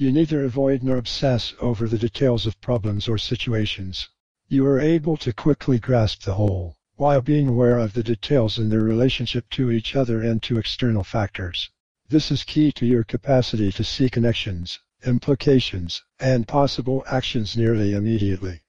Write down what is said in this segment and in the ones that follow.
You neither avoid nor obsess over the details of problems or situations. You are able to quickly grasp the whole, while being aware of the details in their relationship to each other and to external factors. This is key to your capacity to see connections, implications, and possible actions nearly immediately.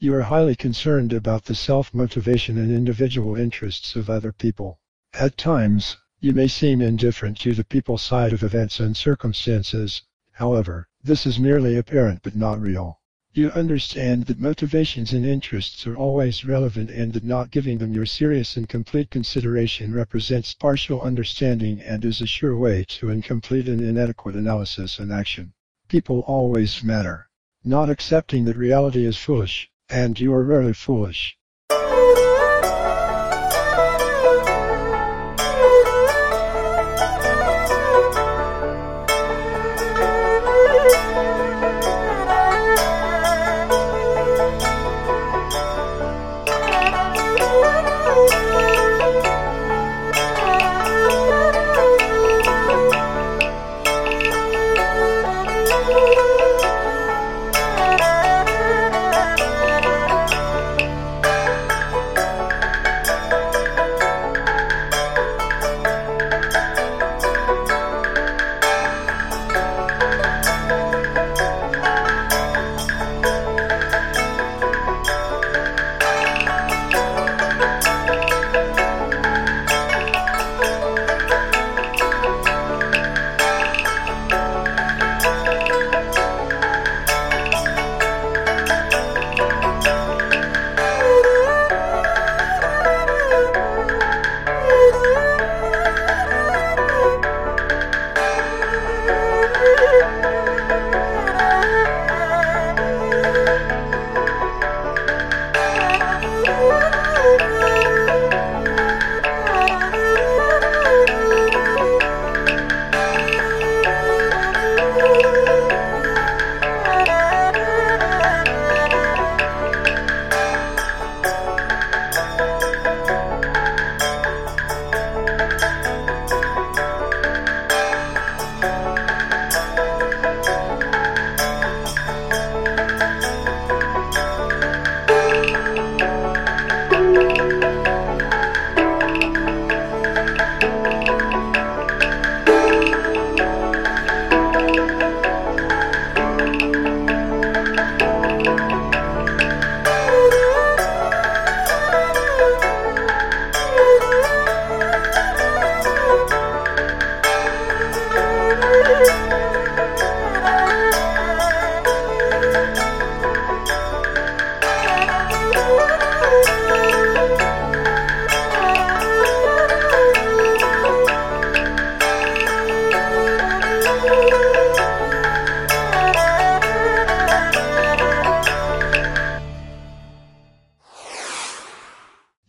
You are highly concerned about the self-motivation and individual interests of other people. At times, you may seem indifferent to the people side of events and circumstances. However, this is merely apparent but not real. You understand that motivations and interests are always relevant and that not giving them your serious and complete consideration represents partial understanding and is a sure way to incomplete and inadequate analysis and action. People always matter. Not accepting that reality is foolish, and you are very foolish.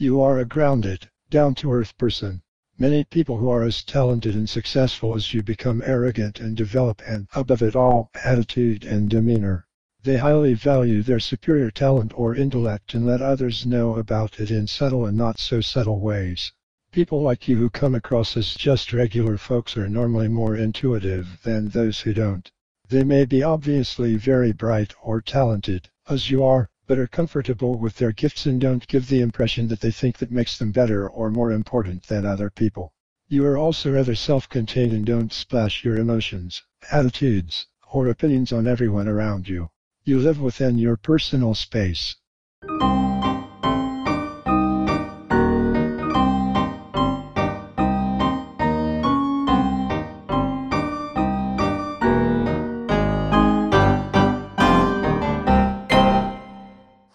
You are a grounded, down-to-earth person. Many people who are as talented and successful as you become arrogant and develop an above-it-all attitude and demeanor. They highly value their superior talent or intellect and let others know about it in subtle and not so subtle ways. People like you who come across as just regular folks are normally more intuitive than those who don't. They may be obviously very bright or talented, as you are, but are comfortable with their gifts and don't give the impression that they think that makes them better or more important than other people. You are also rather self-contained and don't splash your emotions, attitudes, or opinions on everyone around you. You live within your personal space.